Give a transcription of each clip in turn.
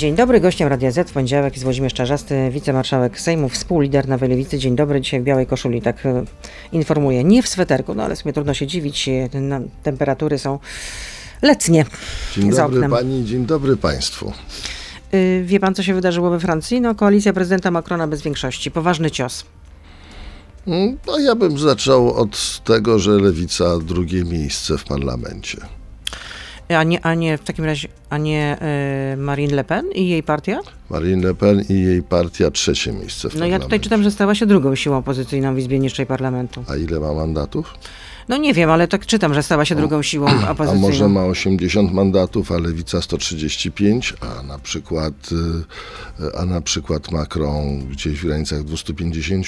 Dzień dobry, gościem Radia Z w poniedziałek jest Włodzimierz Czarzasty, wicemarszałek Sejmu, współlider Nowej Lewicy. Dzień dobry, dzisiaj w białej koszuli, tak e, informuję. Nie w sweterku, no ale w sumie trudno się dziwić, e, na- temperatury są letnie Dzień dobry pani, dzień dobry państwu. Y, Wie pan, co się wydarzyło we Francji? No, koalicja prezydenta Macrona bez większości. Poważny cios. Mm, No ja bym zaczął od tego, że lewica drugie miejsce w parlamencie. A nie, a nie w takim razie, a nie y, Marine Le Pen i jej partia? Marine Le Pen i jej partia trzecie miejsce w No ja tutaj czytam, że stała się drugą siłą opozycyjną w Izbie Niższej Parlamentu. A ile ma mandatów? No nie wiem, ale tak czytam, że stała się drugą siłą A opozycyjną. może ma 80 mandatów, a lewica 135, a na przykład, y, a na przykład Macron gdzieś w granicach 250?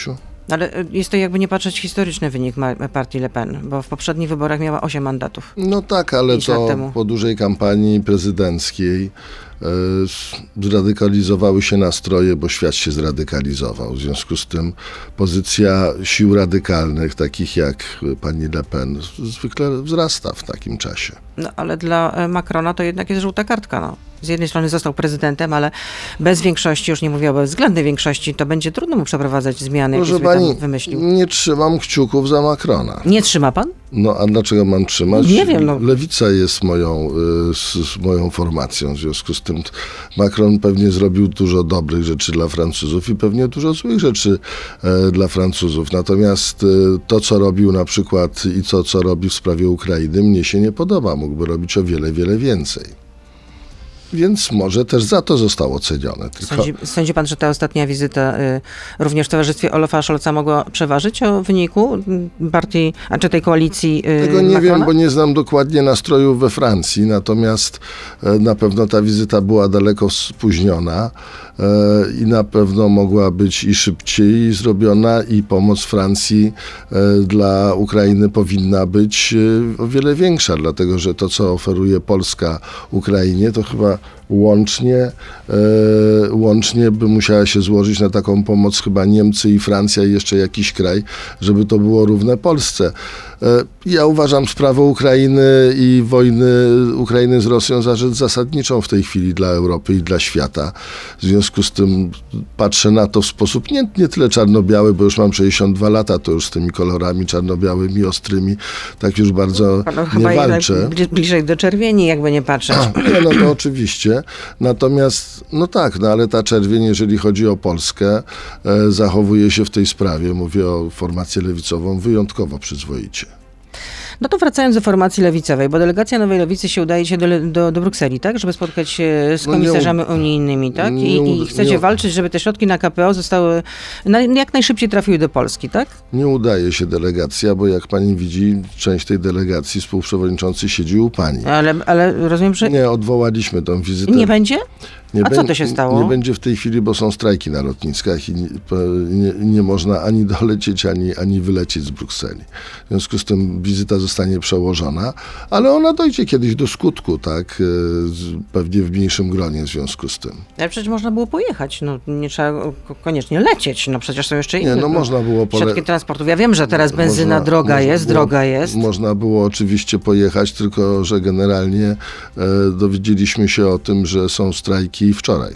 Ale y, jest to jakby nie patrzeć historyczny wynik partii Le Pen, bo w poprzednich wyborach miała 8 mandatów. No tak, ale to po dużej kampanii prezydenckiej e, zradykalizowały się nastroje, bo świat się zradykalizował. W związku z tym pozycja sił radykalnych, takich jak e, pani Le Pen, zwykle wzrasta w takim czasie. No ale dla e, Macrona to jednak jest żółta kartka. No. Z jednej strony został prezydentem, ale bez większości, już nie mówię o bezwzględnej większości, to będzie trudno mu przeprowadzać zmiany, jakie sobie pani, tam wymyślił. nie trzymam kciuków za Macrona. Nie trzyma pan? No a dlaczego mam trzymać? Nie wiem, no. Lewica jest moją, y, z, z moją formacją, w związku z tym Macron pewnie zrobił dużo dobrych rzeczy dla Francuzów i pewnie dużo złych rzeczy e, dla Francuzów. Natomiast e, to, co robił na przykład i to, co robi w sprawie Ukrainy, mnie się nie podoba. Mógłby robić o wiele, wiele więcej. Więc może też za to został oceniony. Tylko... Sądzi, sądzi pan, że ta ostatnia wizyta y, również w towarzystwie Olafa Scholza mogła przeważyć o wyniku partii, a czy tej koalicji y, Tego nie Macrona? wiem, bo nie znam dokładnie nastrojów we Francji, natomiast e, na pewno ta wizyta była daleko spóźniona i na pewno mogła być i szybciej zrobiona i pomoc Francji e, dla Ukrainy powinna być e, o wiele większa, dlatego że to, co oferuje Polska Ukrainie, to chyba łącznie, e, łącznie by musiała się złożyć na taką pomoc chyba Niemcy i Francja i jeszcze jakiś kraj, żeby to było równe Polsce. E, Ja uważam sprawę Ukrainy i wojny Ukrainy z Rosją za rzecz zasadniczą w tej chwili dla Europy i dla świata. W związku z tym patrzę na to w sposób nie, nie tyle czarno-biały, bo już mam 62 lata, to już z tymi kolorami czarno-białymi, ostrymi, tak już bardzo Panu nie walczę. bli- bliżej do czerwieni, jakby nie patrzeć. Nie, no to oczywiście. Natomiast, no tak, no ale ta czerwień, jeżeli chodzi o Polskę, e, zachowuje się w tej sprawie, mówię o formację lewicową, wyjątkowo przyzwoicie. No to wracając do formacji lewicowej, bo delegacja Nowej Lewicy się udaje się do, do, do Brukseli, tak? Żeby spotkać się z No nie komisarzami u- unijnymi, tak? nie I, u- I chcecie nie walczyć, żeby te środki na KPO zostały na, jak najszybciej trafiły do Polski, tak? Nie udaje się delegacja, bo jak pani widzi, część tej delegacji współprzewodniczący siedzi u pani. Ale, ale rozumiem, że nie, Nie, odwołaliśmy tą wizytę. będzie? Nie A co to się stało? Nie będzie w tej chwili, bo są strajki na lotniskach i nie, nie, nie można ani dolecieć, ani, ani wylecieć z Brukseli. W związku z tym wizyta zostanie przełożona, ale ona dojdzie kiedyś do skutku, tak? e, Pewnie w mniejszym gronie w związku z tym. Ale przecież można było pojechać, no nie trzeba ko- koniecznie lecieć, no przecież są jeszcze inne Nie, no można było pole... środki transportu. Ja wiem, że teraz benzyna Można- droga można jest, było- droga jest. Można było oczywiście pojechać, tylko że generalnie e, dowiedzieliśmy się o tym, że są strajki wczoraj,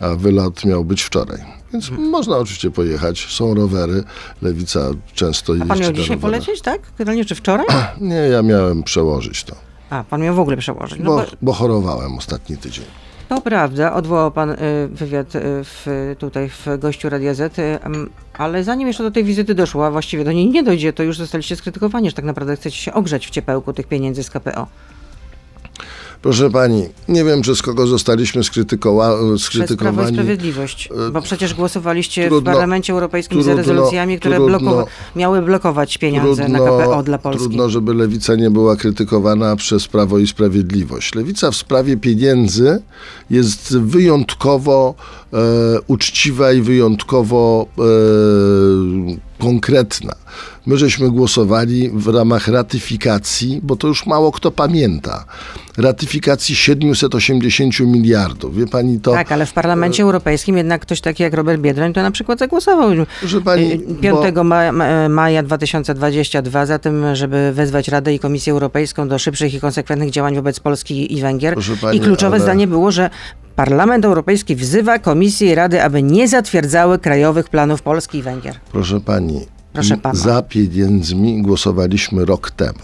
a wylot miał być wczoraj. Więc Hmm. można oczywiście pojechać, są rowery, lewica często A jeździ pan miał dzisiaj rowerach. polecieć, tak? Generalnie czy wczoraj? Nie, ja miałem przełożyć to, A, pan miał w ogóle przełożyć. No bo, bo, bo chorowałem ostatni tydzień. To prawda, odwołał pan y, wywiad y, w, tutaj w gościu Radia Z, y, ale zanim jeszcze do tej wizyty doszło, a właściwie do niej nie dojdzie, to już zostaliście skrytykowani, że tak naprawdę chcecie się ogrzać w ciepełku tych pieniędzy z KPO. Proszę pani, nie wiem, czy z kogo zostaliśmy skrytykowa- Przez Prawo i skrytykowani. Sprawiedliwość, bo przecież głosowaliście trudno- w Parlamencie Europejskim za trudno- rezolucjami, które trudno- blokowa- miały blokować pieniądze na KPO dla Polski. Trudno, żeby lewica nie była krytykowana przez Prawo i Sprawiedliwość. Lewica w sprawie pieniędzy jest wyjątkowo e, uczciwa i wyjątkowo e, konkretna. My żeśmy głosowali w ramach ratyfikacji, bo to już mało kto pamięta, ratyfikacji 780 miliardów. Wie pani to? Tak, ale w Parlamencie Europejskim jednak ktoś taki jak Robert Biedroń to na przykład zagłosował pani, y, 5 ma- ma- maja 2022 za tym, żeby wezwać Radę i Komisję Europejską do szybszych i konsekwentnych działań wobec Polski i Węgier. Pani, I kluczowe ale- zdanie było, że Parlament Europejski wzywa Komisję i Rady, aby nie zatwierdzały krajowych planów Polski i Węgier. Proszę pani, Proszę pana. za pieniędzmi głosowaliśmy rok temu.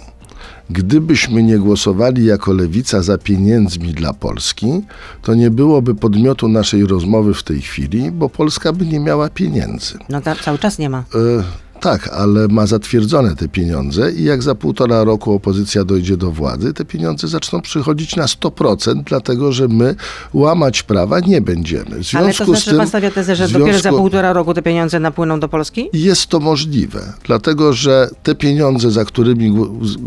Gdybyśmy nie głosowali jako lewica za pieniędzmi dla Polski, to nie byłoby podmiotu naszej rozmowy w tej chwili, bo Polska by nie miała pieniędzy. No ta, cały czas nie ma. E, tak, ale ma zatwierdzone te pieniądze i jak za półtora roku opozycja dojdzie do władzy, te pieniądze zaczną przychodzić na 100%, dlatego że my łamać prawa nie będziemy. W związku Ale to znaczy, że pan stawia tezę, że w dopiero za związku- półtora roku te pieniądze napłyną do Polski? jest to możliwe, dlatego że te pieniądze, za którymi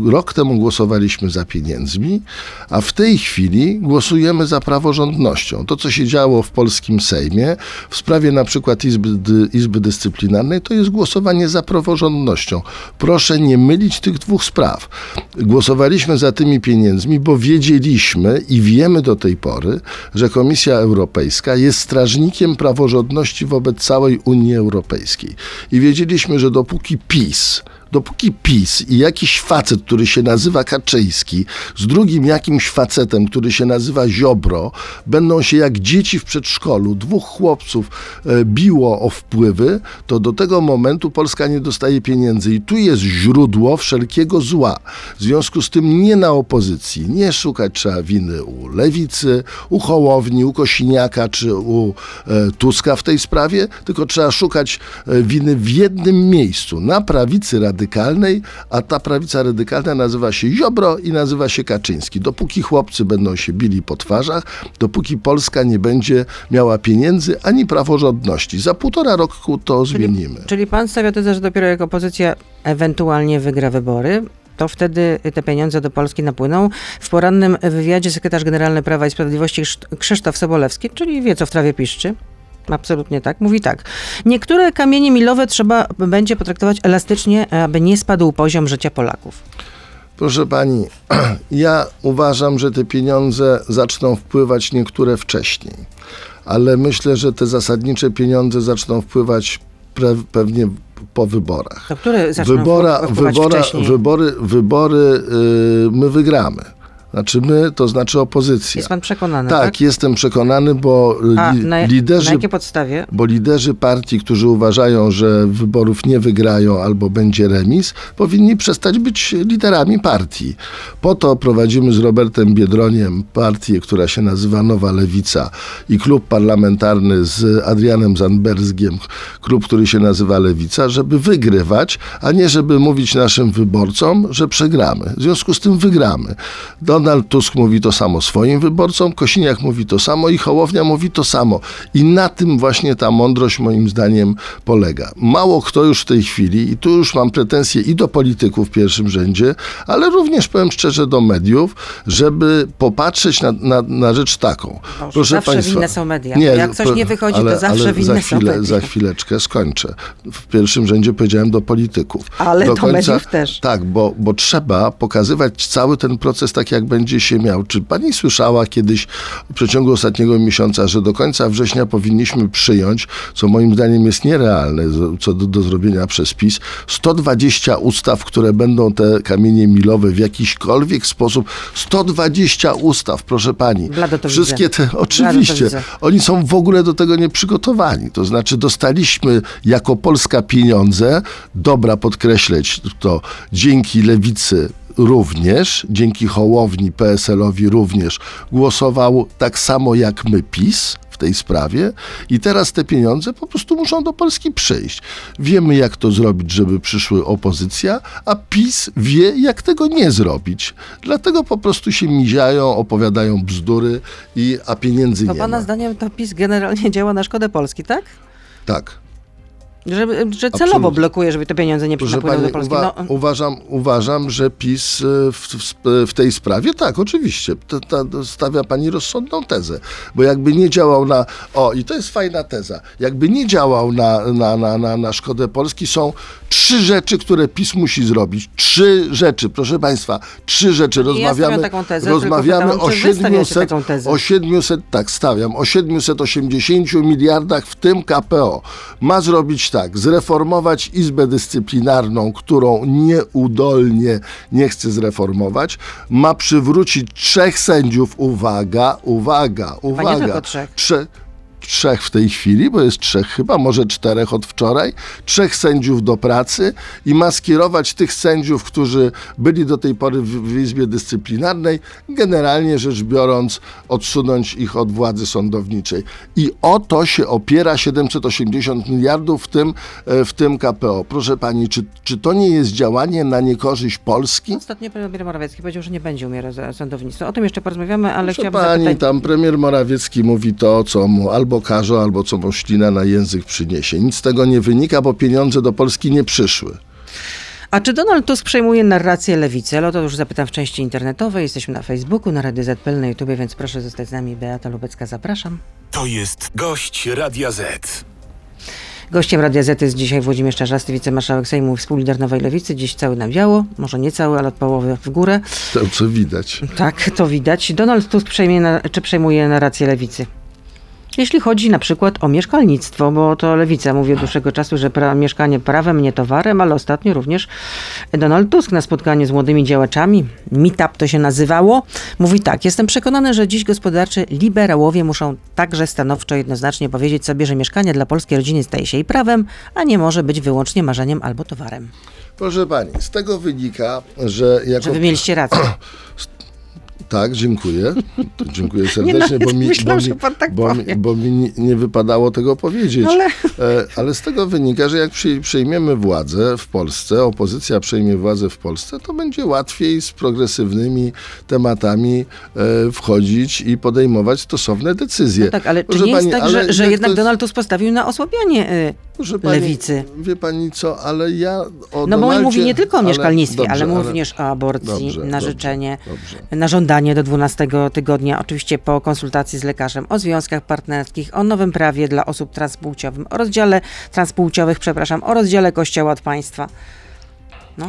rok temu głosowaliśmy za pieniędzmi, a w tej chwili głosujemy za praworządnością. To, co się działo w polskim Sejmie w sprawie na przykład Izby, Izby Dyscyplinarnej, to jest głosowanie za praworządnością. Proszę nie mylić tych dwóch spraw. Głosowaliśmy za tymi pieniędzmi, bo wiedzieliśmy i wiemy do tej pory, że Komisja Europejska jest strażnikiem praworządności wobec całej Unii Europejskiej. I wiedzieliśmy, że dopóki PiS dopóki PiS i jakiś facet, który się nazywa Kaczyński, z drugim jakimś facetem, który się nazywa Ziobro, będą się jak dzieci w przedszkolu, dwóch chłopców e, biło o wpływy, to do tego momentu Polska nie dostaje pieniędzy. I tu jest źródło wszelkiego zła. W związku z tym nie na opozycji, nie szukać trzeba winy u Lewicy, u Hołowni, u Kosiniaka czy u e, Tuska w tej sprawie, tylko trzeba szukać e, winy w jednym miejscu, na prawicy radykalnej, a ta prawica radykalna nazywa się Ziobro i nazywa się Kaczyński. Dopóki chłopcy będą się bili po twarzach, dopóki Polska nie będzie miała pieniędzy ani praworządności. Za półtora roku to zmienimy. Czyli pan stawia tezę, że dopiero jak opozycja ewentualnie wygra wybory, to wtedy te pieniądze do Polski napłyną. W porannym wywiadzie sekretarz generalny Prawa i Sprawiedliwości Krzysz- Krzysztof Sobolewski, czyli wie co w trawie piszczy, Absolutnie tak. Mówi tak. Niektóre kamienie milowe trzeba będzie potraktować elastycznie, aby nie spadł poziom życia Polaków. Proszę pani, ja uważam, że te pieniądze zaczną wpływać niektóre wcześniej, ale myślę, że te zasadnicze pieniądze zaczną wpływać pewnie po wyborach. To które zaczną Wybora, wpływać wybora, wcześniej? wybory, wybory yy, my wygramy. Znaczy my, to znaczy opozycja. Jest pan przekonany, tak, tak? jestem przekonany, bo A li, na, liderzy na jakiej podstawie? bo liderzy partii, którzy uważają, że wyborów nie wygrają albo będzie remis, powinni przestać być liderami partii. Po to prowadzimy z Robertem Biedroniem partię, która się nazywa Nowa Lewica i klub parlamentarny z Adrianem Zandbergiem, klub, który się nazywa Lewica, żeby wygrywać, a nie żeby mówić naszym wyborcom, że przegramy. W związku z tym wygramy. Donald Tusk mówi to samo swoim wyborcom, Kosiniak mówi to samo i Hołownia mówi to samo. I na tym właśnie ta mądrość moim zdaniem polega. Mało kto już w tej chwili, i tu już mam pretensje i do polityków w pierwszym rzędzie, ale również powiem szczerze do mediów, żeby popatrzeć na, na, na rzecz taką. Boże, zawsze winne są media. Jak coś nie wychodzi, to zawsze ale winne za są chwilę, media. Za chwileczkę skończę. W pierwszym rzędzie powiedziałem do polityków. Ale do do mediów też. Tak, bo, bo trzeba pokazywać cały ten proces tak, jak będzie się miał. Czy pani słyszała kiedyś w przeciągu ostatniego miesiąca, że do końca września powinniśmy przyjąć, co moim zdaniem jest nierealne co do, do zrobienia przez PiS, 120 ustaw, które będą te kamienie milowe w jakiśkolwiek sposób. 120 ustaw, proszę pani. Blado to Wszystkie widzę. te, oczywiście. Oni są w ogóle do tego nieprzygotowani. To znaczy dostaliśmy jako Polska pieniądze, dobra podkreśleć to, dzięki lewicy również, dzięki Hołowni, PSL-owi również, głosował tak samo jak my PiS w tej sprawie i teraz te pieniądze po prostu muszą do Polski przyjść. Wiemy jak to zrobić, żeby przyszły opozycja, a PiS wie jak tego nie zrobić. Dlatego po prostu się miziają, opowiadają bzdury, i, a pieniędzy To nie pana ma. zdaniem to PiS generalnie działa na szkodę Polski, tak? Tak. Że, że celowo Absolutnie. blokuje, żeby te pieniądze nie pani, do Polski. uwa- No, uważam, uważam, że PiS e, w, w, w tej sprawie, tak, oczywiście, ta, ta, stawia pani rozsądną tezę, bo jakby nie działał na, o i to jest fajna teza, jakby nie działał na, na, na, na, na szkodę Polski, są trzy rzeczy, które PiS musi zrobić. Trzy rzeczy, proszę państwa, trzy rzeczy. Nie ja Rozmawiamy, taką tezę, rozmawiamy o pytałam, stawiacie 700, taką tezę? o 700, tak stawiam, o 780 miliardach, w tym KPO. Ma zrobić tak, zreformować Izbę Dyscyplinarną, którą nieudolnie nie chce zreformować, ma przywrócić trzech sędziów, uwaga, uwaga, uwaga, tylko trzech. Trze- trzech w tej chwili, bo jest trzech chyba, może czterech od wczoraj, trzech sędziów do pracy i ma skierować tych sędziów, którzy byli do tej pory w, w Izbie Dyscyplinarnej, generalnie rzecz biorąc, odsunąć ich od władzy sądowniczej. I o to się opiera 780 miliardów, w tym, e, w tym KPO. Proszę pani, czy, czy to nie jest działanie na niekorzyść Polski? Ostatnio premier Morawiecki powiedział, że nie będzie umierał sądownictwo. O tym jeszcze porozmawiamy, ale Proszę chciałabym pani, zapytać... tam premier Morawiecki mówi to, co mu albo każe, albo co mu ślina na język przyniesie. Nic z tego nie wynika, bo pieniądze do Polski nie przyszły. A czy Donald Tusk przejmuje narrację lewicy? Ale o to już zapytam w części internetowej. Jesteśmy na Facebooku, na Radio ZPL, na YouTubie, więc proszę zostać z nami. Beata Lubecka, zapraszam. To jest gość Radia Z. Gościem Radia Z jest dzisiaj Włodzimierz Czarzasty, wicemarszałek Sejmu, współlider Nowej Lewicy. Dziś cały na biało, może nie cały, ale od połowy w górę. To, co widać. Tak, to widać. Donald Tusk przejmie czy przejmuje narrację lewicy? Jeśli chodzi na przykład o mieszkalnictwo, bo to lewica mówi od dłuższego czasu, że pra, mieszkanie prawem, nie towarem, ale ostatnio również Donald Tusk na spotkaniu z młodymi działaczami, meetup to się nazywało, mówi tak, jestem przekonany, że dziś gospodarczy liberałowie muszą także stanowczo jednoznacznie powiedzieć sobie, że mieszkanie dla polskiej rodziny staje się jej prawem, a nie może być wyłącznie marzeniem albo towarem. Proszę pani, z tego wynika, że jako... Że wy mieliście rację. Tak, dziękuję. To dziękuję serdecznie, no, bo mi, myślałam, bo mi, pan tak bo mi, bo mi nie, nie wypadało tego powiedzieć. Ale- E, ale z tego wynika, że jak przejmiemy władzę w Polsce, opozycja przejmie władzę w Polsce, to będzie łatwiej z progresywnymi tematami e, wchodzić i podejmować stosowne decyzje. No tak, ale czy Proszę nie jest pani, tak, ale że, że jednak jest- Donald Tusk postawił na osłabianie Proszę pani, lewicy? Wie pani co, ale ja o No bo on Donaldzie, mówi nie tylko o ale- mieszkalnictwie, ale, dobrze, mówi również o aborcji, Dobrze, na życzenie, dobrze. na żądanie do 12 tygodnia, oczywiście po konsultacji z lekarzem, o związkach partnerskich, o nowym prawie dla osób transpłciowym, o rozdziale transpłciowych, przepraszam, o rozdziale Kościoła od państwa.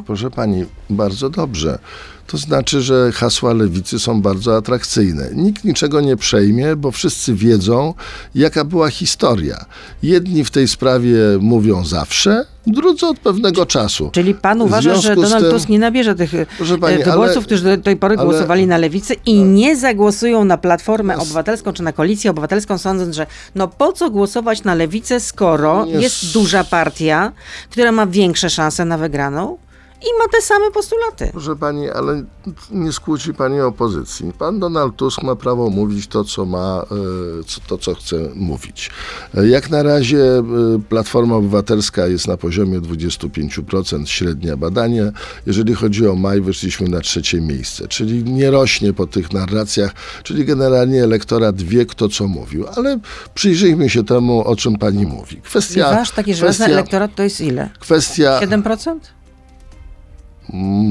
Proszę pani, bardzo dobrze. To znaczy, że hasła lewicy są bardzo atrakcyjne. Nikt niczego nie przejmie, bo wszyscy wiedzą, jaka była historia. Jedni w tej sprawie mówią zawsze, drudzy od pewnego czasu. Czyli pan uważa, że Donald tym- Tusk nie nabierze tych e, pani, wyborców, ale- którzy do tej pory ale- głosowali na lewicę i nie zagłosują na Platformę Obywatelską czy na Koalicję Obywatelską, sądząc, że no po co głosować na lewicę, skoro jest s- duża partia, która ma większe szanse na wygraną i ma te same postulaty. Proszę pani, ale nie skłóci pani opozycji. Pan Donald Tusk ma prawo mówić to, co ma, e, to, co chce mówić. E, Jak na razie e, Platforma Obywatelska jest na poziomie 25% średnia badanie. Jeżeli chodzi o maj, wyszliśmy na trzecie miejsce, czyli nie rośnie po tych narracjach, czyli generalnie elektorat wie, kto co mówił. Ale przyjrzyjmy się temu, o czym pani mówi. Kwestia, wasz taki żelazny elektorat to jest ile? kwestia 7%?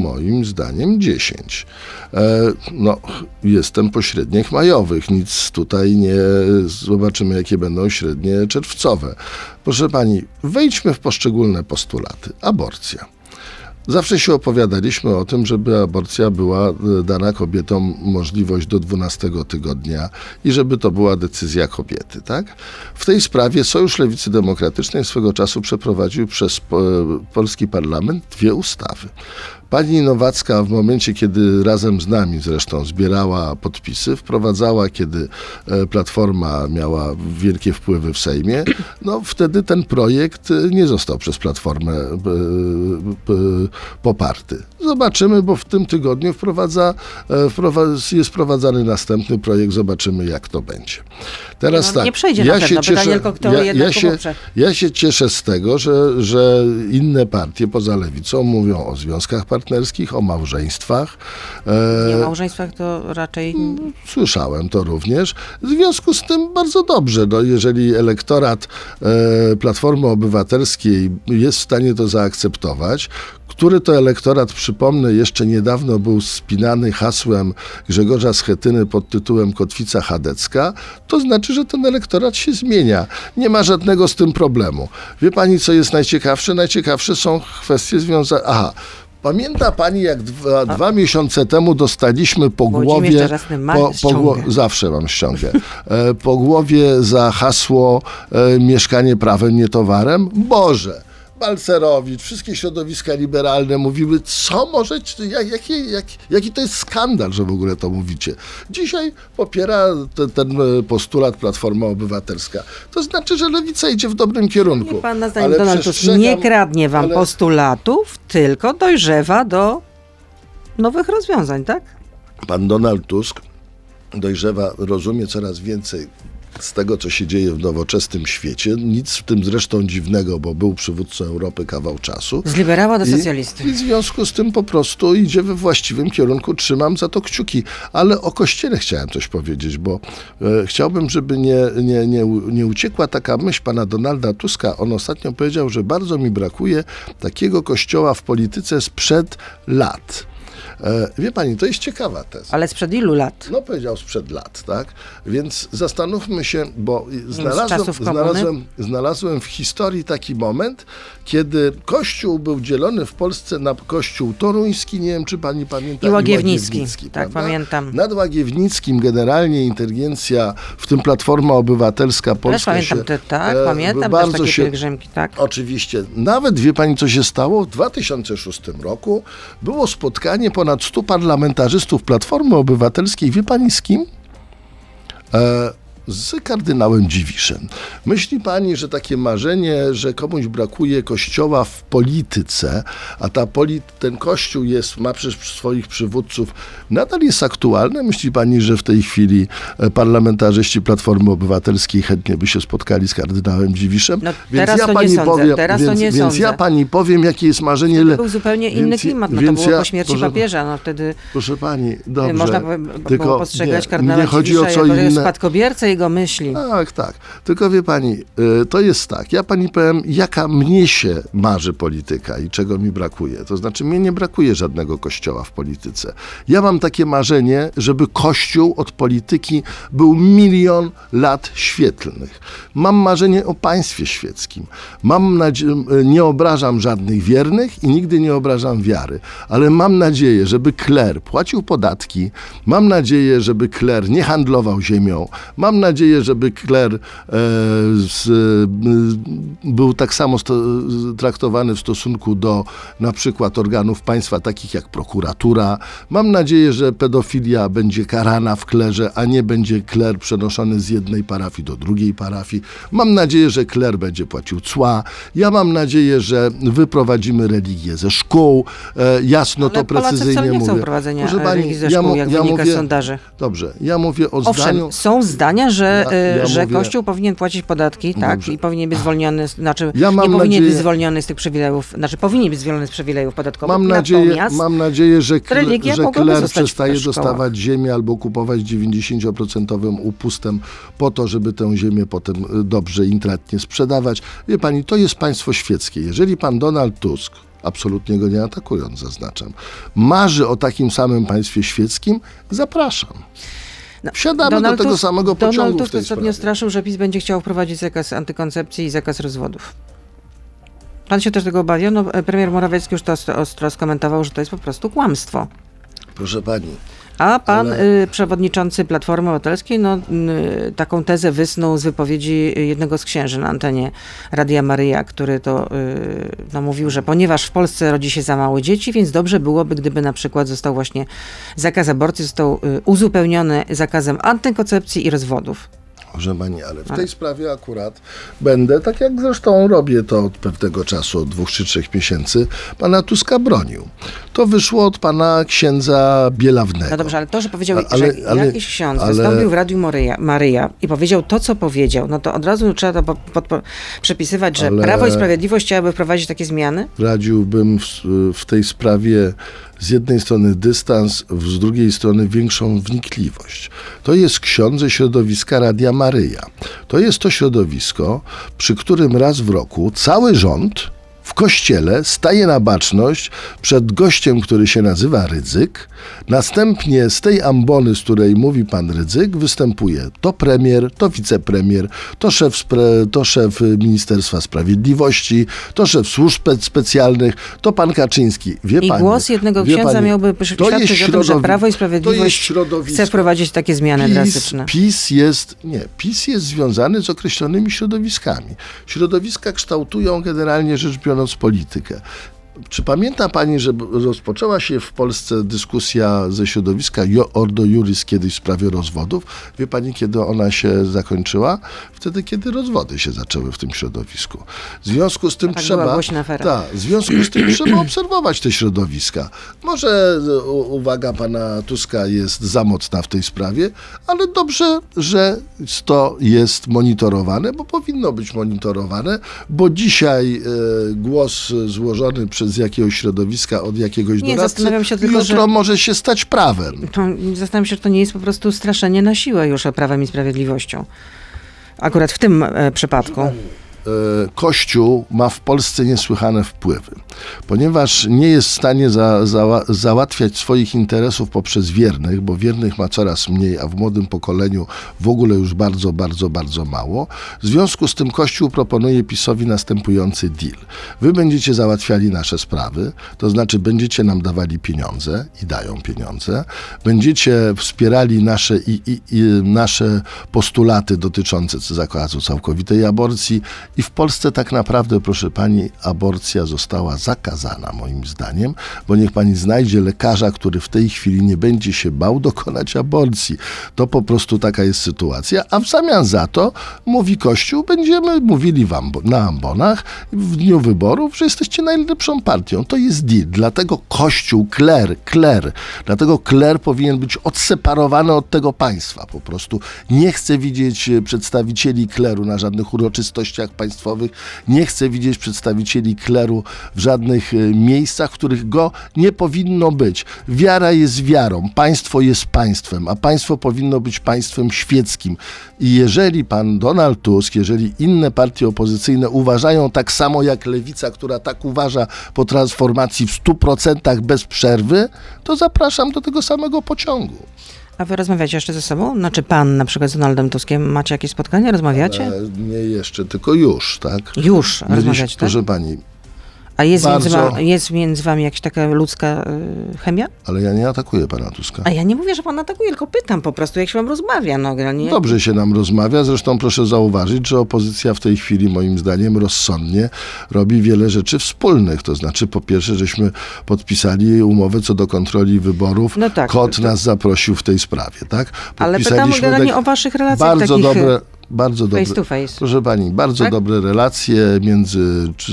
Moim zdaniem 10. E, no, jestem po średnich majowych, nic tutaj nie. Zobaczymy, jakie będą średnie czerwcowe. Proszę pani, wejdźmy w poszczególne postulaty. Aborcja. Zawsze się opowiadaliśmy o tym, żeby aborcja była e, dana kobietom możliwość do 12 tygodnia i żeby to była decyzja kobiety, tak? W tej sprawie Sojusz Lewicy Demokratycznej swego czasu przeprowadził przez po, polski parlament dwie ustawy. Pani Nowacka w momencie, kiedy razem z nami zresztą zbierała podpisy, wprowadzała, kiedy e, Platforma miała wielkie wpływy w Sejmie, no wtedy ten projekt e, nie został przez Platformę e, poparty. Zobaczymy, bo w tym tygodniu wprowadza, jest wprowadzany następny projekt, zobaczymy jak to będzie. Teraz No, tak. nie przejdzie na pewno. Pytanie tylko, kto ja, jednak ja, się, poprze. ja się cieszę z tego, że, że inne partie poza lewicą mówią o związkach partnerskich, o małżeństwach. E, Nie, o małżeństwach to raczej... Słyszałem to również. W związku z tym bardzo dobrze, no, jeżeli elektorat e, Platformy Obywatelskiej jest w stanie to zaakceptować, który to elektorat, przypomnę, jeszcze niedawno był spinany hasłem Grzegorza Schetyny pod tytułem Kotwica Chadecka, to znaczy, że ten elektorat się zmienia. Nie ma żadnego z tym problemu. Wie pani, co jest najciekawsze? Najciekawsze są kwestie związane... Aha, Pamięta pani, jak dwa, dwa miesiące temu dostaliśmy po głowie. Po, po gło- zawsze mam ściągę. E, po głowie za hasło e, mieszkanie prawem, nie towarem? Boże! Balcerowicz, wszystkie środowiska liberalne mówiły, co może, jak, jaki, jak, jaki to jest skandal, że w ogóle to mówicie. Dzisiaj popiera te, ten e, postulat Platforma Obywatelska. To znaczy, że lewica idzie w dobrym kierunku. Nie pana zdaniem Ale Donald Tusk nie kradnie wam ale- postulatów, tylko dojrzewa do nowych rozwiązań, tak? pan Donald Tusk dojrzewa, rozumie coraz więcej z tego, co się dzieje w nowoczesnym świecie. Nic w tym zresztą dziwnego, bo był przywódcą Europy kawał czasu. Z liberała do I, socjalisty. I w związku z tym po prostu idzie we właściwym kierunku, trzymam za to kciuki. Ale o Kościele chciałem coś powiedzieć, bo e, chciałbym, żeby nie, nie, nie, nie uciekła taka myśl pana Donalda Tuska. On ostatnio powiedział, że bardzo mi brakuje takiego kościoła w polityce sprzed lat. E, wie pani, to jest ciekawa teza. Ale sprzed ilu lat? No powiedział sprzed lat, tak? Więc zastanówmy się, bo znalazłem, znalazłem, znalazłem w historii taki moment, kiedy Kościół był dzielony w Polsce na Kościół toruński, nie wiem czy pani pamięta, I Łagiewnicki. Tak, pamiętam. Nad Łagiewnickim generalnie inteligencja, w tym Platforma Obywatelska Polska pamiętam się, te, tak, e, pamiętam też bardzo takie się, pielgrzymki, tak? Oczywiście. Nawet wie pani, co się stało? W 2006 roku było spotkanie ponad 100 parlamentarzystów Platformy Obywatelskiej. Wie pani z kim? E, z kardynałem Dziwiszem. Myśli pani, że takie marzenie, że komuś brakuje kościoła w polityce, a ta poli- ten kościół jest, ma przez swoich przywódców, nadal jest aktualne? Myśli pani, że w tej chwili e, parlamentarzyści Platformy Obywatelskiej chętnie by się spotkali z kardynałem Dziwiszem? No, teraz to nie sądzę, teraz to więc, nie więc ja sądzę. pani powiem, jakie jest marzenie. To le- był zupełnie inny więc- klimat, no to więc było ja- po śmierci proszę- papieża, no wtedy Proszę pani, dobrze. można by- było tylko postrzegać nie, kardynała nie chodzi o Dziwisza co jako inne. spadkobiercę jego myśli. Tak, tak. Tylko wie pani, y, to jest tak. Ja pani powiem, jaka mnie się marzy polityka i czego mi brakuje. To znaczy, mnie nie brakuje żadnego kościoła w polityce. Ja mam takie marzenie, żeby kościół od polityki był milion lat świetlnych. Mam marzenie o państwie świeckim. Mam nadzieję, nie obrażam żadnych wiernych i nigdy nie obrażam wiary, ale mam nadzieję, żeby kler płacił podatki, mam nadzieję, żeby kler nie handlował ziemią, mam nadzieję, żeby kler e, był tak samo traktowany w stosunku do na przykład organów państwa, takich jak prokuratura. Mam nadzieję, że pedofilia będzie karana w klerze, a nie będzie kler przenoszony z jednej parafii do drugiej parafii. Mam nadzieję, że kler będzie płacił cła. Ja mam nadzieję, że wyprowadzimy religię ze szkół. E, jasno Ale to Polacy precyzyjnie wcale nie chcą mówię. prowadzenia Proszę e, pani, religii ze ja szkół, mu- jak ja wynika mówię- sondaży. Dobrze, ja mówię o Owszem, zdaniu. są zdania, że, Ja- e, ja że mówię- Kościół powinien płacić podatki, tak, Dobrze. i powinien być zwolniony, znaczy Ja mam nie powinien być nadzieję- zwolniony z tych przywilejów, znaczy powinien być zwolniony z przywilejów podatkowych, Mam nadzieję, mam nadzieję, że, kle, religia że kler przestaje dostawać ziemię albo kupować 90% upustem po to, żeby tę ziemię potem y, dobrze, intratnie sprzedawać. Wie pani, to jest państwo świeckie. Jeżeli pan Donald Tusk, absolutnie go nie atakując, zaznaczam, marzy o takim samym państwie świeckim, zapraszam. No, Wsiadamy do tego samego pociągu Donald w Tusk tej ostatnio sprawie. straszył, że PiS będzie chciał wprowadzić zakaz antykoncepcji i zakaz rozwodów. Pan się też tego obawiał? No, e, premier Morawiecki już to ostro skomentował, że to jest po prostu kłamstwo. Proszę pani, A pan Ale- y, przewodniczący Platformy Obywatelskiej no, y, taką tezę wysnuł z wypowiedzi jednego z księży na antenie Radia Maryja, który to y, no, mówił, że ponieważ w Polsce rodzi się za mało dzieci, więc dobrze byłoby, gdyby na przykład został właśnie zakaz aborcji, został uzupełniony zakazem antykoncepcji i rozwodów. Proszę pani, ale w tej sprawie akurat będę, tak jak zresztą robię to od pewnego czasu, od dwóch czy trzech miesięcy, pana Tuska bronił. To wyszło od pana księdza Bielawnego. No dobrze, ale to, że powiedział, ale- że ale- jakiś ksiądz ale- wystąpił w Radiu Maryja, Maryja i powiedział to, co powiedział, no to od razu trzeba to pod, przepisywać, że Prawo i Sprawiedliwość chciałaby wprowadzić takie zmiany? Radziłbym w, w tej sprawie z jednej strony dystans, z drugiej strony większą wnikliwość. To jest ksiądz ze środowiska Radia Maryja. To jest to środowisko, przy którym raz w roku cały rząd w kościele staje na baczność przed gościem, który się nazywa Rydzyk. Następnie z tej ambony, z której mówi pan Rydzyk, występuje to premier, to wicepremier, to szef, to szef Ministerstwa Sprawiedliwości, to szef służb spe- specjalnych, to pan Kaczyński. Wie I pani, głos jednego księdza pani, miałby świadczyć o tym, że Prawo i Sprawiedliwość chce wprowadzić takie zmiany PiS, drastyczne. PiS jest, nie, PiS jest związany z określonymi środowiskami. Środowiska kształtują generalnie rzecz biorąc politykę. Czy pamięta pani, że rozpoczęła się w Polsce dyskusja ze środowiska Ordo Juris kiedyś w sprawie rozwodów? Wie pani, kiedy ona się zakończyła? Wtedy, kiedy rozwody się zaczęły w tym środowisku. W związku z tym Tak, trzeba. Tak, w związku z tym trzeba obserwować te środowiska. Może uwaga pana Tuska jest za mocna w tej sprawie, ale dobrze, że to jest monitorowane, bo powinno być monitorowane, bo dzisiaj e, głos złożony przez jakiegoś środowiska od jakiegoś Nie, doradcy zastanawiam się tylko, jutro że- może się stać prawem. To, zastanawiam się, czy to nie jest po prostu straszenie na siłę już Prawem i Sprawiedliwością. Akurat w tym e, przypadku. e, Kościół ma w Polsce niesłychane wpływy, ponieważ nie jest w stanie za, za, załatwiać swoich interesów poprzez wiernych, bo wiernych ma coraz mniej, a w młodym pokoleniu w ogóle już bardzo, bardzo, bardzo mało. W związku z tym Kościół proponuje PiSowi następujący deal. Wy będziecie załatwiali nasze sprawy, to znaczy będziecie nam dawali pieniądze i dają pieniądze, będziecie wspierali nasze, i, i, i nasze postulaty dotyczące zakazu całkowitej aborcji i w Polsce tak naprawdę, proszę pani, aborcja została zakazana moim zdaniem, bo niech pani znajdzie lekarza, który w tej chwili nie będzie się bał dokonać aborcji. To po prostu taka jest sytuacja, a w zamian za to mówi Kościół, będziemy mówili wam na ambonach w dniu wyborów, że jesteście najlepszą partią. To jest deal. Dlatego Kościół, kler, kler, dlatego kler powinien być odseparowany od tego państwa po prostu. Nie chcę widzieć e, przedstawicieli kleru na żadnych uroczystościach państwowych, nie chcę widzieć przedstawicieli kleru w żadnych e, miejscach, w których go nie powinno być. Wiara jest wiarą, państwo jest państwem, a państwo powinno być państwem świeckim. I jeżeli pan Donald Tusk, jeżeli inne partie opozycyjne uważają tak samo jak lewica, która tak uważa po transformacji w 100% bez przerwy, to zapraszam do tego samego pociągu. A wy rozmawiacie jeszcze ze sobą? Znaczy pan na przykład z Donaldem Tuskiem macie jakieś spotkania? Rozmawiacie? E, Nie jeszcze, tylko już, tak? Już rozmawiacie, Mieliśmy, tak? proszę pani, A jest między, bardzo- wa- jest między wami jakaś taka ludzka y, chemia? ale ja nie atakuję pana Tuska. A ja nie mówię, że pan atakuje, tylko pytam po prostu, jak się wam rozmawia. No, nie? Dobrze się nam rozmawia, zresztą proszę zauważyć, że opozycja w tej chwili moim zdaniem rozsądnie robi wiele rzeczy wspólnych. To znaczy po pierwsze, żeśmy podpisali umowę co do kontroli wyborów. No tak. Kot nas zaprosił w tej sprawie, tak? Ale pytam generalnie tak- o waszych relacjach Bardzo takich dobre, bardzo dobre. face to face. Proszę pani, bardzo Tak? dobre relacje między czy,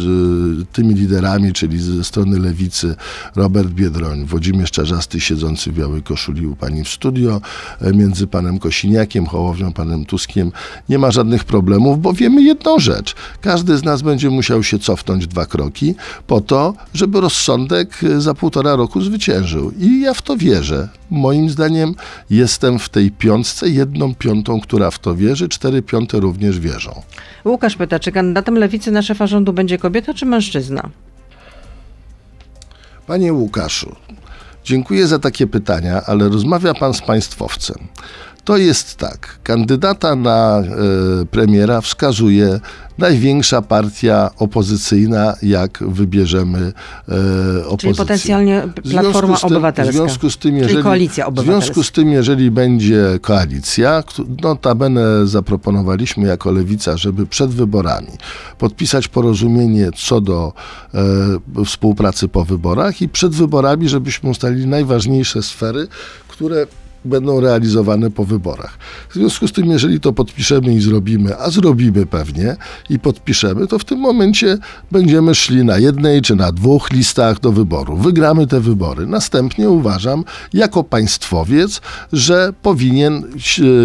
tymi liderami, czyli ze strony lewicy Robert Biedroń, Włodzimierz Czarzasty siedzący w białej koszuli u pani w studio, e, między panem Kosiniakiem, Hołownią, panem Tuskiem. Nie ma żadnych problemów, bo wiemy jedną rzecz. Każdy z nas będzie musiał się cofnąć dwa kroki po to, żeby rozsądek e, za półtora roku zwyciężył. I ja w to wierzę. Moim zdaniem jestem w tej piątce jedną piątą, która w to wierzy, cztery piąte również wierzą. Łukasz pyta, czy kandydatem lewicy na szefa rządu będzie kobieta czy mężczyzna? Panie Łukaszu, dziękuję za takie pytania, ale rozmawia pan z państwowcem. To jest tak, kandydata na e, premiera wskazuje największa partia opozycyjna, jak wybierzemy e, opozycję. Czyli potencjalnie W Platforma tym- Obywatelska. W związku z tym, Czyli jeżeli, Koalicja w Obywatelska. związku z tym, jeżeli będzie koalicja, notabene zaproponowaliśmy jako lewica, żeby przed wyborami podpisać porozumienie co do e, współpracy po wyborach i przed wyborami, żebyśmy ustalili najważniejsze sfery, które będą realizowane po wyborach. W związku z tym, jeżeli to podpiszemy i zrobimy, a zrobimy pewnie i podpiszemy, to w tym momencie będziemy szli na jednej czy na dwóch listach do wyboru. Wygramy te wybory. Następnie uważam, jako państwowiec, że powinien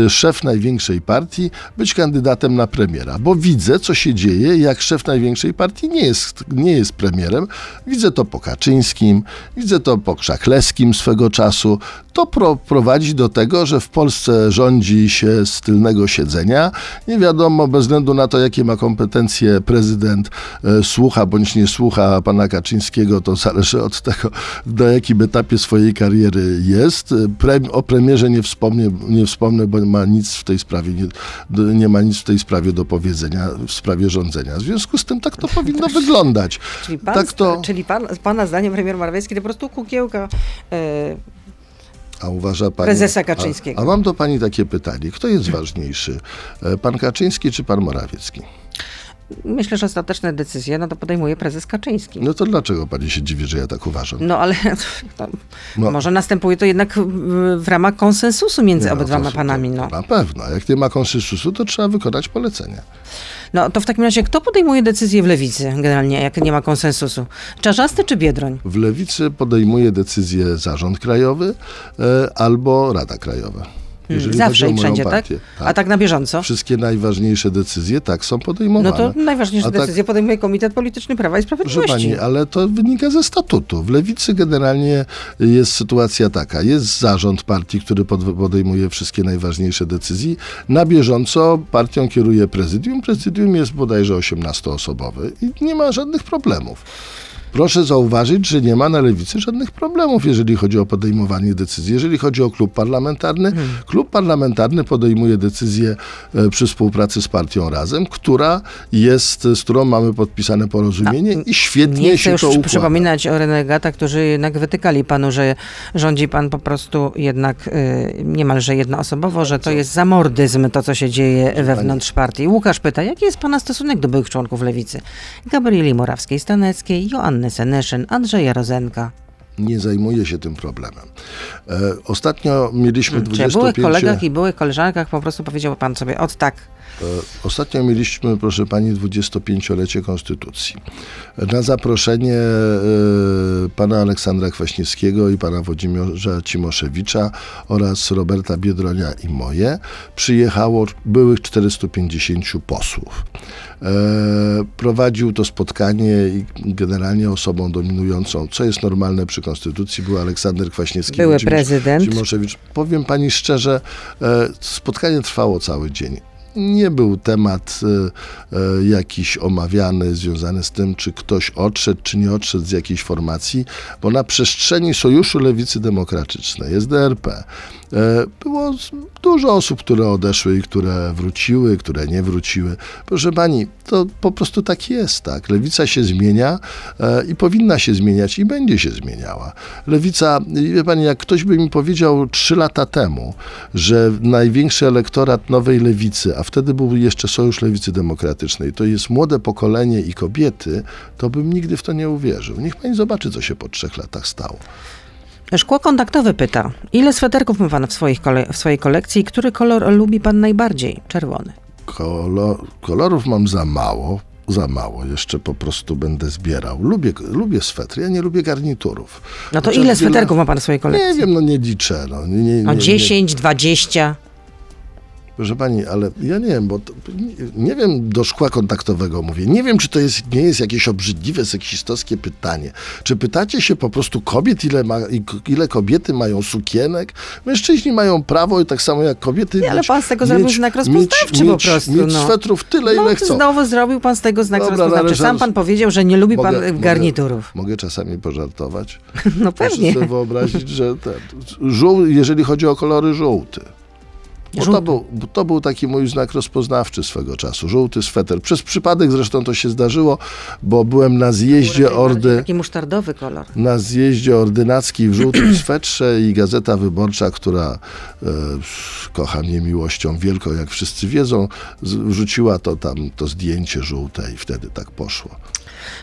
e, szef największej partii być kandydatem na premiera, bo widzę, co się dzieje, jak szef największej partii nie jest, nie jest premierem. Widzę to po Kaczyńskim, widzę to po Krzakleskim swego czasu. To pro, prowadzi do tego, że w Polsce rządzi się z tylnego siedzenia. Nie wiadomo, bez względu na to, jakie ma kompetencje prezydent, e, słucha bądź nie słucha pana Kaczyńskiego, to zależy od tego, na jakim etapie swojej kariery jest. Pre, o premierze nie wspomnę, nie wspomnę, bo ma nic w tej sprawie, nie, nie ma nic w tej sprawie do powiedzenia w sprawie rządzenia. W związku z tym tak to powinno wyglądać. Czyli, pan, tak to, czyli pan, pana zdaniem premier Morawiecki to po prostu kukiełka e, a uważa pani, prezesa Kaczyńskiego. A, a mam do pani takie pytanie. Kto jest ważniejszy? e, Pan Kaczyński czy pan Morawiecki? myślę, że ostateczne decyzje no to podejmuje prezes Kaczyński. No to dlaczego pani się dziwi, że ja tak uważam? No ale No. może następuje to jednak w, ramach konsensusu między Nie, no, obydwoma to- panami. No. Na pewno. Jak nie ma konsensusu, to trzeba wykonać polecenie. No to w takim razie kto podejmuje decyzje w lewicy generalnie, jak nie ma konsensusu? Czarzasty czy Biedroń? W lewicy podejmuje decyzję zarząd krajowy e, albo Rada Krajowa. Jeżeli Hmm, Zawsze i wszędzie, tak? partię. A tak na bieżąco? Wszystkie najważniejsze decyzje tak są No podejmowane. to najważniejsze A tak- decyzje podejmuje Komitet Polityczny Prawa i Proszę Sprawiedliwości. pani, ale to wynika ze statutu. W lewicy generalnie jest sytuacja taka. Jest zarząd partii, który pod- podejmuje wszystkie najważniejsze decyzje. Na bieżąco partią kieruje prezydium. Prezydium jest bodajże 18-osobowe i nie ma żadnych problemów. Proszę zauważyć, że nie ma na lewicy żadnych problemów, jeżeli chodzi o podejmowanie decyzji. Jeżeli chodzi o klub parlamentarny, Hmm. klub parlamentarny podejmuje decyzję e, przy współpracy z partią Razem, która jest, z którą mamy podpisane porozumienie i świetnie Nie się już to układa. przypominać o renegatach, którzy jednak wytykali panu, że rządzi pan po prostu jednak y, niemalże jednoosobowo, że to jest zamordyzm, to co się dzieje wewnątrz partii. Łukasz pyta, jaki jest pana stosunek do byłych członków lewicy? Gabrieli Morawskiej-Staneckiej, Joanny Seneszyn, Andrzeja Rozenka. Nie zajmuje się tym problemem. E, ostatnio mieliśmy Czy ja 25... byłych kolegach i byłych koleżankach po prostu powiedział pan sobie, od tak, E, Ostatnio mieliśmy, proszę pani, 25-lecie Konstytucji. Na zaproszenie e, pana Aleksandra Kwaśniewskiego i pana Włodzimierza Cimoszewicza oraz Roberta Biedronia i moje przyjechało byłych 450 posłów. E, prowadził to spotkanie i generalnie osobą dominującą, co jest normalne przy Konstytucji, był Aleksander Kwaśniewski. Były Włodzimierz prezydent. Cimoszewicz. Powiem pani szczerze, e, spotkanie trwało cały dzień. Nie był temat e, jakiś omawiany, związany z tym, czy ktoś odszedł, czy nie odszedł z jakiejś formacji, bo na przestrzeni Sojuszu Lewicy Demokratycznej, SDRP, było z- dużo osób, które odeszły i które wróciły, które nie wróciły. Proszę pani, to po prostu tak jest, tak. Lewica się zmienia e, i powinna się zmieniać i będzie się zmieniała. Lewica, wie pani, jak ktoś by mi powiedział trzy lata temu, że największy elektorat nowej lewicy, a wtedy był jeszcze Sojusz Lewicy Demokratycznej, to jest młode pokolenie i kobiety, to bym nigdy w to nie uwierzył. Niech pani zobaczy, co się po trzech latach stało. Szkło kontaktowe pyta, ile sweterków ma pan w, swoich kole- w swojej kolekcji i który kolor lubi pan najbardziej? Czerwony. Kolor, kolorów mam za mało. Za mało, jeszcze po prostu będę zbierał. Lubię, lubię swetry, ja nie lubię garniturów. No to Chociaż ile wiele- sweterków ma pan w swojej kolekcji? Nie wiem, no nie liczę. No, nie, nie, No nie, 10, 20. Proszę pani, ale ja nie wiem, bo to, nie, nie wiem, do szkła kontaktowego mówię. Nie wiem, czy to jest, nie jest jakieś obrzydliwe, seksistowskie pytanie. Czy pytacie się po prostu kobiet, ile, ma, ile kobiety mają sukienek? Mężczyźni mają prawo, i tak samo jak kobiety. Nie, ale pan z tego zrobił znak rozpoznawczy mieć, po prostu, Mieć no. swetrów tyle, No ile chcą. znowu zrobił pan z tego znak Dobra, rozpoznawczy. Sam pan powiedział, że nie lubi pan Mogę- e, garniturów. Mogę, mogę czasami pożartować. No Proszę pewnie. sobie wyobrazić, że ten, żół, jeżeli chodzi o kolory żółty. Bo to, był, bo to był taki mój znak rozpoznawczy swego czasu. Żółty sweter. Przez przypadek zresztą to się zdarzyło, bo byłem na zjeździe Ordy. Taki musztardowy kolor. Na zjeździe ordynackiej w żółtym swetrze i Gazeta Wyborcza, która e, kocha mnie miłością wielką, jak wszyscy wiedzą, wrzuciła to tam, to zdjęcie żółte i wtedy tak poszło.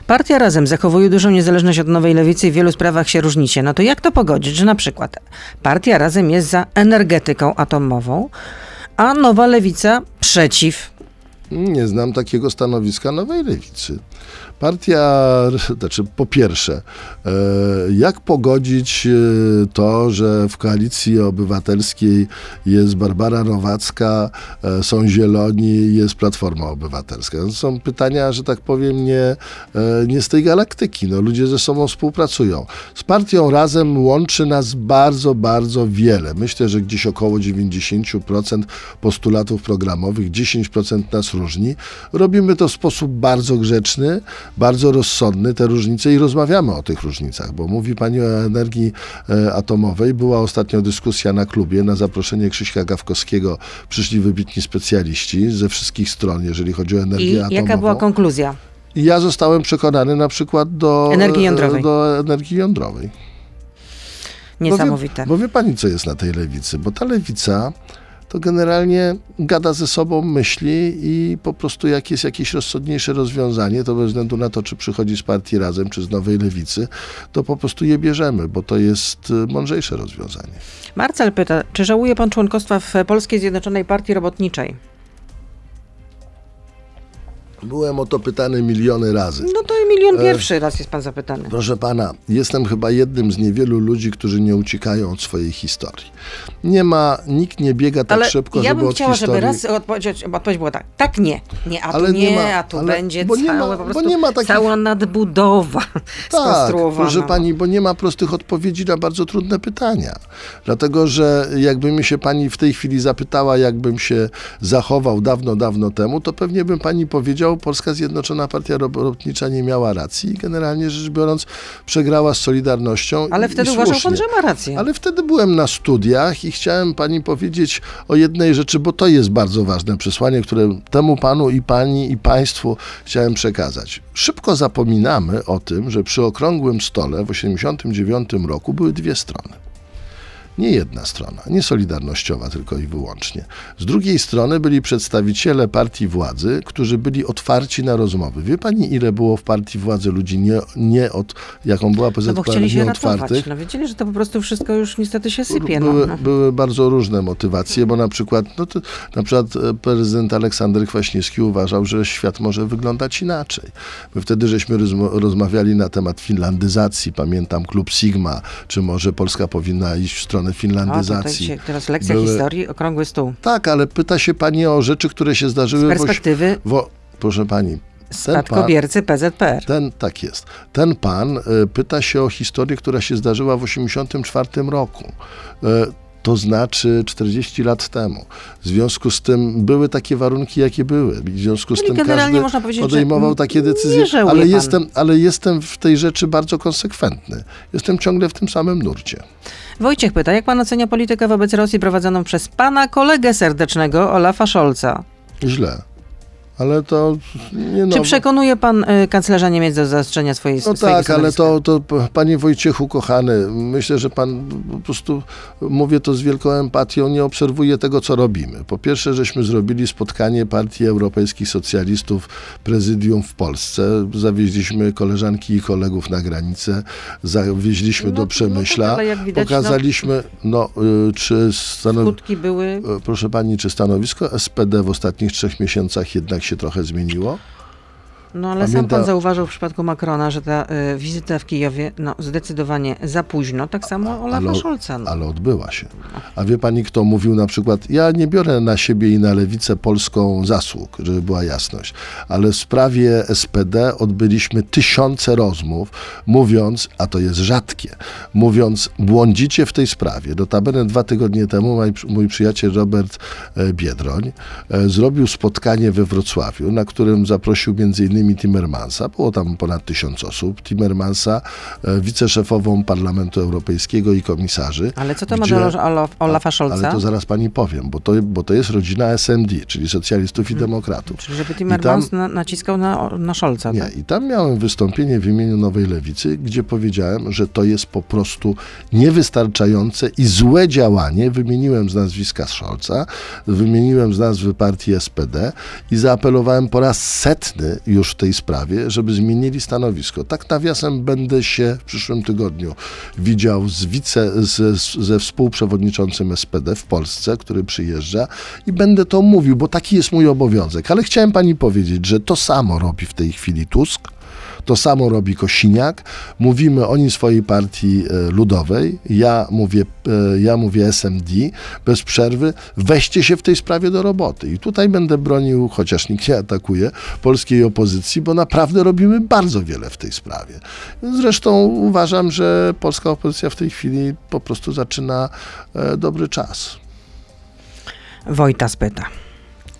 Partia Razem zachowuje dużą niezależność od Nowej Lewicy i w wielu sprawach się różnicie. No to jak to pogodzić, że na przykład Partia Razem jest za energetyką atomową, a Nowa Lewica przeciw. Nie znam takiego stanowiska Nowej Lewicy. Partia, znaczy po pierwsze, e, jak pogodzić e, to, że w koalicji obywatelskiej jest Barbara Nowacka, e, są Zieloni, jest Platforma Obywatelska? To są pytania, że tak powiem, nie, nie z tej galaktyki. No, ludzie ze sobą współpracują. Z partią Razem łączy nas bardzo, bardzo wiele. Myślę, że gdzieś około 90% postulatów programowych, 10% nas różni. Robimy to w sposób bardzo grzeczny, bardzo rozsądny, te różnice i rozmawiamy o tych różnicach, bo mówi Pani o energii e, atomowej. Była ostatnio dyskusja na klubie, na zaproszenie Krzyśka Gawkowskiego przyszli wybitni specjaliści ze wszystkich stron, jeżeli chodzi o energię I atomową. jaka była konkluzja? Ja zostałem przekonany na przykład do Energii jądrowej. Do energii jądrowej. Niesamowite. Bo wie, bo wie pani, co jest na tej lewicy? Bo ta lewica to generalnie gada ze sobą, myśli i po prostu jak jest jakieś rozsądniejsze rozwiązanie, to bez względu na to, czy przychodzi z partii Razem, czy z Nowej Lewicy, to po prostu je bierzemy, bo to jest y, mądrzejsze rozwiązanie. Marcel pyta, czy żałuje pan członkostwa w Polskiej Zjednoczonej Partii Robotniczej? Byłem o to pytany miliony razy. No to milion pierwszy raz jest pan zapytany. Proszę pana, jestem chyba jednym z niewielu ludzi, którzy nie uciekają od swojej historii. Nie ma, nikt nie biega tak Ale szybko, ja żeby bym od chciała, historii... żeby raz odpowiedź, odpowiedź była tak. Tak nie. Nie, a tu Ale nie, nie ma- a tu ale- będzie bo nie ma- całe, po bo prostu nie ma takich- cała nadbudowa Tak, proszę pani, bo nie ma prostych odpowiedzi na bardzo trudne pytania. Dlatego, że jakby mi się pani w tej chwili zapytała, jakbym się zachował dawno, dawno temu, to pewnie bym pani powiedział, Polska Zjednoczona Partia Robotnicza nie miała racji i generalnie rzecz biorąc przegrała z Solidarnością. Ale i, wtedy i uważał pan, że ma rację. Ale wtedy byłem na studiach i chciałem pani powiedzieć o jednej rzeczy, bo to jest bardzo ważne przesłanie, które temu panu i pani i państwu chciałem przekazać. Szybko zapominamy o tym, że przy okrągłym stole w 1989 roku były dwie strony. Nie jedna strona, nie solidarnościowa tylko i wyłącznie. Z drugiej strony byli przedstawiciele partii władzy, którzy byli otwarci na rozmowy. Wie pani, ile było w partii władzy ludzi nie, nie od, jaką była No PZPR, bo chcieli się ratować. No wiedzieli, że to po prostu wszystko już niestety się sypie. No. Były, były bardzo różne motywacje, bo na przykład, no to, na przykład e, prezydent Aleksander Kwaśniewski uważał, że świat może wyglądać inaczej. My wtedy żeśmy rozmawiali na temat finlandyzacji. Pamiętam klub Sigma, czy może Polska powinna iść w stronę O, tutaj finlandyzacji. się, teraz lekcja Były- historii, okrągły stół. Tak, ale pyta się pani o rzeczy, które się Z zdarzyły oś- perspektywy wo- Proszę pani, pan, spadkobiercy PZPR. ten, tak jest. Ten pan e, pyta się o historię, która się zdarzyła w 1984 roku. E, to znaczy 40 lat temu. W związku z tym były takie warunki, jakie były. W związku z Czyli tym generalnie każdy można podejmował takie decyzje. Ale jestem, ale jestem w tej rzeczy bardzo konsekwentny. Jestem ciągle w tym samym nurcie. Wojciech pyta, jak pan ocenia politykę wobec Rosji prowadzoną przez pana kolegę serdecznego Olafa Scholza? Źle. Ale to nie no. Czy przekonuje pan y, kanclerza Niemiec do zaostrzenia swojej No swojego tak, ale to, to panie Wojciechu kochany, myślę, że pan po prostu mówię to z wielką empatią, nie obserwuje tego, co robimy. Po pierwsze, żeśmy zrobili spotkanie Partii Europejskich Socjalistów prezydium w Polsce. Zawieźliśmy koleżanki i kolegów na granicę, zawieźliśmy No, do no Przemyśla, tak, ale jak widać, no- pokazaliśmy, no, y, czy stanow... Skutki były... E, Proszę pani, czy stanowisko SPD w ostatnich trzech miesiącach jednak się trochę zmieniło? No ale sam Pamięta- pan zauważył w przypadku Macrona, że ta y, wizyta w Kijowie no, zdecydowanie za późno, tak samo Olafa ale- Scholza. No. ale odbyła się. A wie pani, kto mówił na przykład, ja nie biorę na siebie i na lewicę polską zasług, żeby była jasność, ale w sprawie SPD odbyliśmy tysiące rozmów, mówiąc, a to jest rzadkie, mówiąc, błądzicie w tej sprawie. Notabene dwa tygodnie temu mój, mój przyjaciel Robert e, Biedroń e, zrobił spotkanie we Wrocławiu, na którym zaprosił między innymi Timmermansa, było tam ponad tysiąc osób, Timmermansa, e, wiceszefową Parlamentu Europejskiego i komisarzy. Ale co to ma gdzie- do Olaf, Olafa Scholza? ale to zaraz pani powiem, bo to, bo to jest rodzina SND, czyli socjalistów Hmm. i demokratów. Czyli żeby Timmermans tam- na, naciskał na, na Scholza, Nie, tak? i tam miałem wystąpienie w imieniu Nowej Lewicy, gdzie powiedziałem, że to jest po prostu niewystarczające i złe działanie. Wymieniłem z nazwiska Scholza, wymieniłem z nazwy partii SPD i zaapelowałem po raz setny już w tej sprawie, żeby zmienili stanowisko. Tak nawiasem będę się w przyszłym tygodniu widział z wice, z, ze współprzewodniczącym SPD w Polsce, który przyjeżdża i będę to mówił, bo taki jest mój obowiązek. Ale chciałem pani powiedzieć, że to samo robi w tej chwili Tusk. To samo robi Kosiniak. Mówimy oni swojej partii e, ludowej. Ja mówię, e, ja mówię SMD bez przerwy. Weźcie się w tej sprawie do roboty. I tutaj będę bronił, chociaż nikt nie atakuje, polskiej opozycji, bo naprawdę robimy bardzo wiele w tej sprawie. Zresztą uważam, że polska opozycja w tej chwili po prostu zaczyna e, dobry czas. Wojta spyta.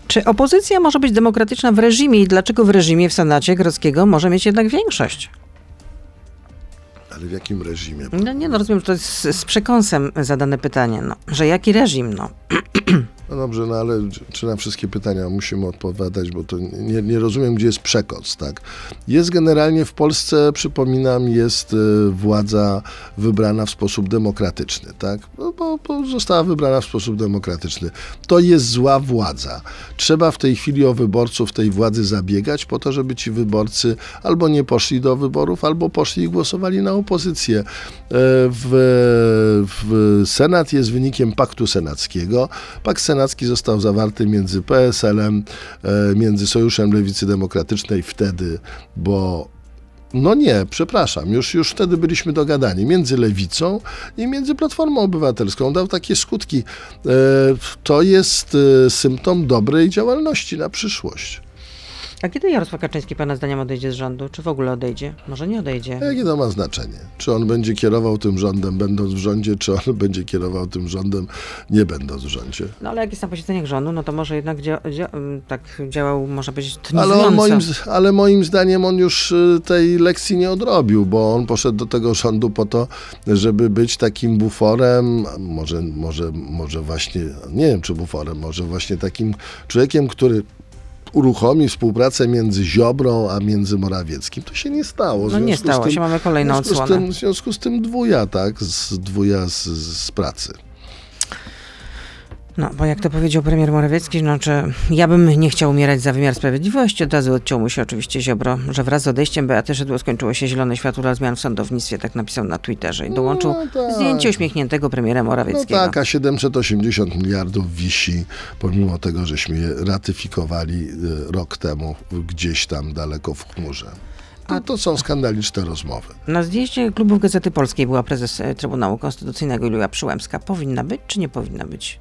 Czy opozycja może być demokratyczna w reżimie i dlaczego w reżimie w Senacie Grodzkiego może mieć jednak większość? Ale w jakim reżimie? No nie no, rozumiem, że to jest z, z przekąsem zadane pytanie, no. Że jaki reżim, no. No dobrze, no ale czy na wszystkie pytania musimy odpowiadać, bo to nie, nie rozumiem, gdzie jest przekaz, tak? Jest generalnie w Polsce, przypominam, jest y, władza wybrana w sposób demokratyczny, tak? No, bo, bo została wybrana w sposób demokratyczny. To jest zła władza. Trzeba w tej chwili o wyborców tej władzy zabiegać po to, żeby ci wyborcy albo nie poszli do wyborów, albo poszli i głosowali na opozycję. E, W, w Senat jest wynikiem paktu senackiego. Pakt senacki został zawarty między PSL-em, e, między Sojuszem Lewicy Demokratycznej wtedy, bo no nie, przepraszam, już, już wtedy byliśmy dogadani między Lewicą i między Platformą Obywatelską. Dał takie skutki. E, To jest e, symptom dobrej działalności na przyszłość. A kiedy Jarosław Kaczyński pana zdaniem odejdzie z rządu? Czy w ogóle odejdzie? Może nie odejdzie. Jakie to ma znaczenie? Czy on będzie kierował tym rządem, będąc w rządzie, czy on będzie kierował tym rządem, nie będąc w rządzie? No ale jak jest na posiedzeniach rządu, no to może jednak dzia- dzia- mm, tak działał, może być Ale, tonizująco. on moim, ale moim zdaniem on już y, tej lekcji nie odrobił, bo on poszedł do tego rządu po to, żeby być takim buforem, może, może, może właśnie, nie wiem czy buforem, może właśnie takim człowiekiem, który uruchomi współpracę między Ziobrą a między Morawieckim. To się nie stało. No nie stało tym- się, mamy kolejną w odsłonę. tym, w związku z tym dwuja, tak, z dwuja z, z pracy. No, bo jak to powiedział premier Morawiecki, znaczy ja bym nie chciał umierać za wymiar sprawiedliwości. Od razu odciął mu się oczywiście Ziobro, że wraz z odejściem Beaty Szydło skończyło się zielone światło dla zmian w sądownictwie, tak napisał na Twitterze i dołączył No tak. zdjęcie uśmiechniętego premiera No Morawieckiego. tak, a 780 miliardów wisi, pomimo tego, żeśmy je ratyfikowali y, rok temu gdzieś tam daleko w chmurze. To, to są skandaliczne rozmowy. Na zjeździe klubów Gazety Polskiej była prezes e, Trybunału Konstytucyjnego Julia Przyłębska. Powinna być, czy nie powinna być?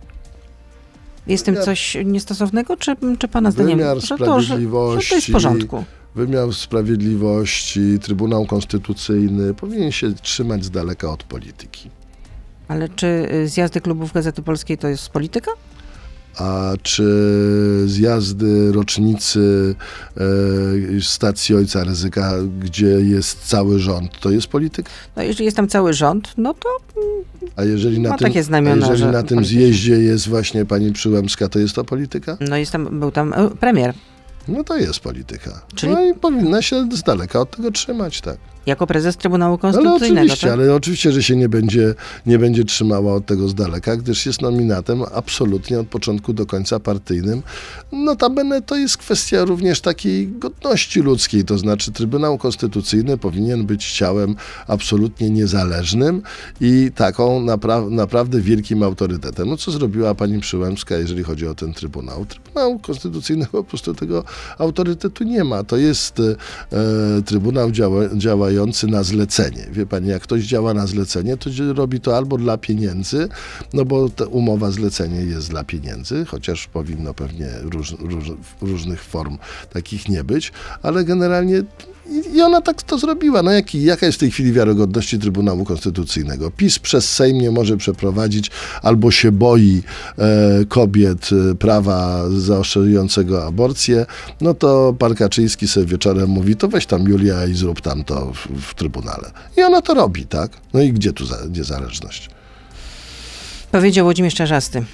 Jest w tym Wymiar- coś niestosownego, czy, czy pana zdaniem, że to, że, że to jest w porządku? Wymiar Sprawiedliwości, Trybunał Konstytucyjny powinien się trzymać z daleka od polityki. Ale czy y, zjazdy klubów Gazety Polskiej to jest polityka? A czy zjazdy rocznicy e, stacji Ojca Ryzyka, gdzie jest cały rząd, to jest polityka? No jeżeli jest tam cały rząd, no to A jeżeli na Ma tym, takie znamiona, a jeżeli że na tym zjeździe jest właśnie pani Przyłębska, to jest to polityka? no jest tam, był tam e, premier No to jest polityka. Czyli- No i powinna się z daleka od tego trzymać, tak. Jako prezes Trybunału Ale Konstytucyjnego. oczywiście, tak? ale oczywiście, że się nie będzie, nie będzie trzymała od tego z daleka, gdyż jest nominatem absolutnie od początku do końca partyjnym. Notabene to jest kwestia również takiej godności ludzkiej, to znaczy Trybunał Konstytucyjny powinien być ciałem absolutnie niezależnym i taką napra- naprawdę wielkim autorytetem. No co zrobiła pani Przyłębska, jeżeli chodzi o ten Trybunał? Trybunał Konstytucyjny po prostu tego autorytetu nie ma. To jest e, Trybunał działa, działający na zlecenie. Wie pani, jak ktoś działa na zlecenie, to robi to albo dla pieniędzy, no bo umowa zlecenie jest dla pieniędzy, chociaż powinno pewnie róż, róż, różnych form takich nie być, ale generalnie i, i ona tak to zrobiła. No jaki, jaka jest w tej chwili wiarygodności Trybunału Konstytucyjnego? PiS przez Sejm nie może przeprowadzić albo się boi e, kobiet e, prawa zaostrzującego aborcję, no to pan Kaczyński sobie wieczorem mówi, to weź tam Julia i zrób tam to w, w Trybunale. I ona to robi, tak? No i gdzie tu za? Powiedział Włodzimierz Czarzasty.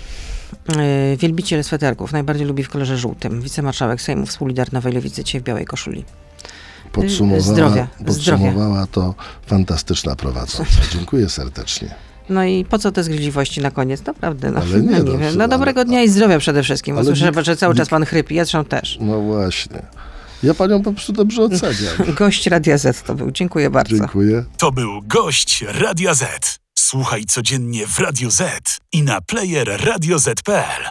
Yy, wielbiciel sweterków. Najbardziej lubi w kolorze żółtym. Wicemarszałek Sejmu, współlider Nowej Lewicy, dzisiaj w białej koszuli. Podsumowała, zdrowia, podsumowała to fantastyczna prowadząca. Dziękuję serdecznie. No i po co te zgryźliwości na koniec? Naprawdę, no, Ale nie, no, no, nie wiem. ale- No dobrego dnia i zdrowia przede wszystkim. Bo ale słyszę, nikt- że cały czas pan chrypi, ja zresztą też. No właśnie. Ja panią po prostu dobrze oceniam. Gość Radia Z to był. Dziękuję bardzo. Dziękuję. To był gość Radia Z. Słuchaj codziennie w Radio Z i na player radioz.pl.